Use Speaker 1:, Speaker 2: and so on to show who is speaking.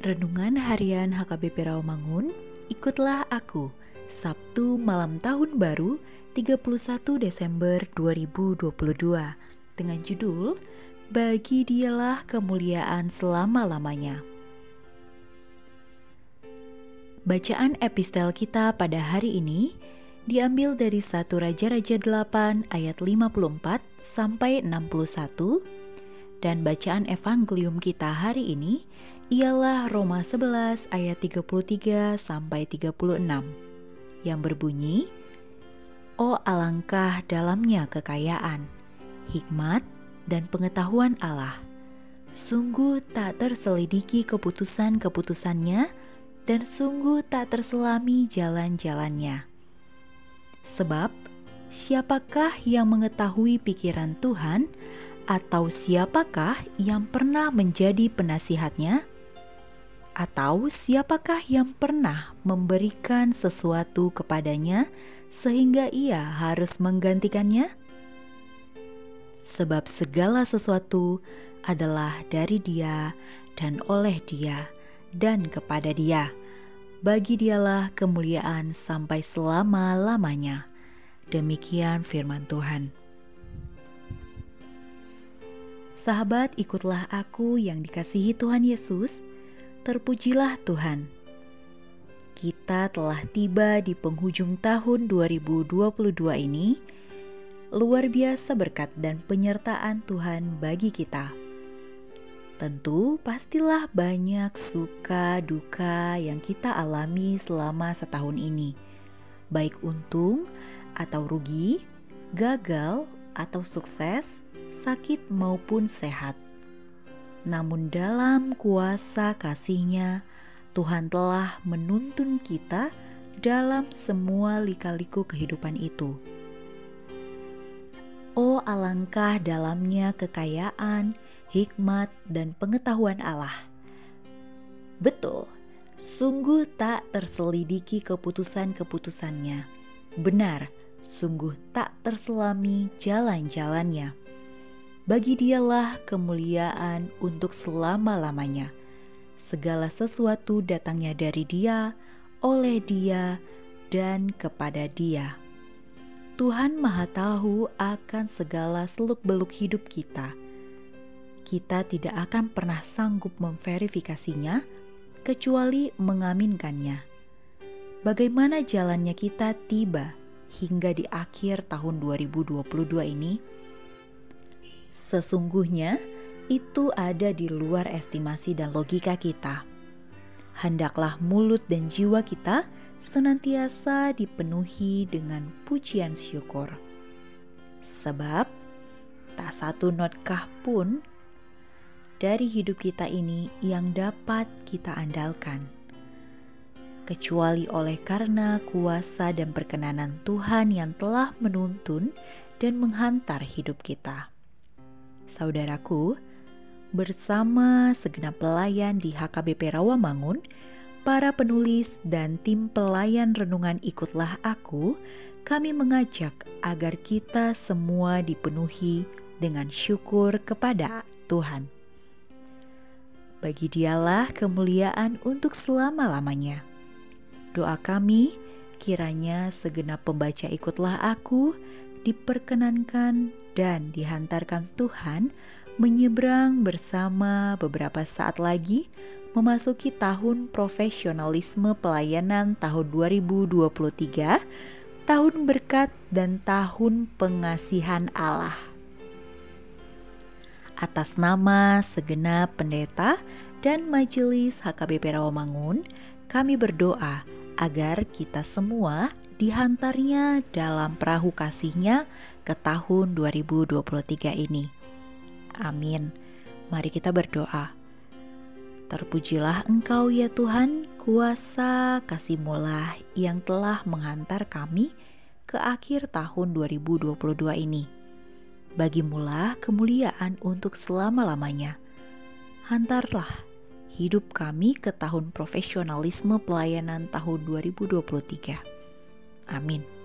Speaker 1: Renungan Harian HKBP Rawamangun, ikutlah aku, Sabtu malam tahun baru 31 Desember 2022 dengan judul Bagi dialah kemuliaan selama-lamanya. Bacaan epistel kita pada hari ini diambil dari 1 Raja-Raja 8 ayat 54 sampai 61 dan bacaan evangelium kita hari ini ialah Roma 11 ayat 33 sampai 36 yang berbunyi Oh alangkah dalamnya kekayaan, hikmat dan pengetahuan Allah. Sungguh tak terselidiki keputusan-keputusannya dan sungguh tak terselami jalan-jalannya. Sebab siapakah yang mengetahui pikiran Tuhan atau siapakah yang pernah menjadi penasihatnya? Atau siapakah yang pernah memberikan sesuatu kepadanya sehingga ia harus menggantikannya? Sebab segala sesuatu adalah dari Dia dan oleh Dia dan kepada Dia. Bagi Dialah kemuliaan sampai selama-lamanya. Demikian firman Tuhan. Sahabat, ikutlah aku yang dikasihi Tuhan Yesus Terpujilah Tuhan. Kita telah tiba di penghujung tahun 2022 ini. Luar biasa berkat dan penyertaan Tuhan bagi kita. Tentu pastilah banyak suka duka yang kita alami selama setahun ini. Baik untung atau rugi, gagal atau sukses, sakit maupun sehat namun dalam kuasa kasihnya, Tuhan telah menuntun kita dalam semua lika-liku kehidupan itu. Oh alangkah dalamnya kekayaan, hikmat, dan pengetahuan Allah. Betul, sungguh tak terselidiki keputusan-keputusannya. Benar, sungguh tak terselami jalan-jalannya bagi dialah kemuliaan untuk selama-lamanya. Segala sesuatu datangnya dari dia, oleh dia, dan kepada dia. Tuhan Maha Tahu akan segala seluk-beluk hidup kita. Kita tidak akan pernah sanggup memverifikasinya kecuali mengaminkannya. Bagaimana jalannya kita tiba hingga di akhir tahun 2022 ini? Sesungguhnya itu ada di luar estimasi dan logika kita. Hendaklah mulut dan jiwa kita senantiasa dipenuhi dengan pujian syukur. Sebab tak satu notkah pun dari hidup kita ini yang dapat kita andalkan kecuali oleh karena kuasa dan perkenanan Tuhan yang telah menuntun dan menghantar hidup kita saudaraku, bersama segenap pelayan di HKBP Rawamangun, para penulis dan tim pelayan renungan ikutlah aku, kami mengajak agar kita semua dipenuhi dengan syukur kepada Tuhan. Bagi dialah kemuliaan untuk selama-lamanya. Doa kami, kiranya segenap pembaca ikutlah aku, diperkenankan dan dihantarkan Tuhan menyeberang bersama beberapa saat lagi memasuki tahun profesionalisme pelayanan tahun 2023, tahun berkat dan tahun pengasihan Allah. Atas nama segenap pendeta dan majelis HKBP Rawamangun, kami berdoa agar kita semua dihantarnya dalam perahu kasihnya ke tahun 2023 ini. Amin. Mari kita berdoa. Terpujilah Engkau ya Tuhan, kuasa kasih-Mulah yang telah menghantar kami ke akhir tahun 2022 ini. Bagimulah kemuliaan untuk selama-lamanya. Hantarlah hidup kami ke tahun profesionalisme pelayanan tahun 2023. Amin.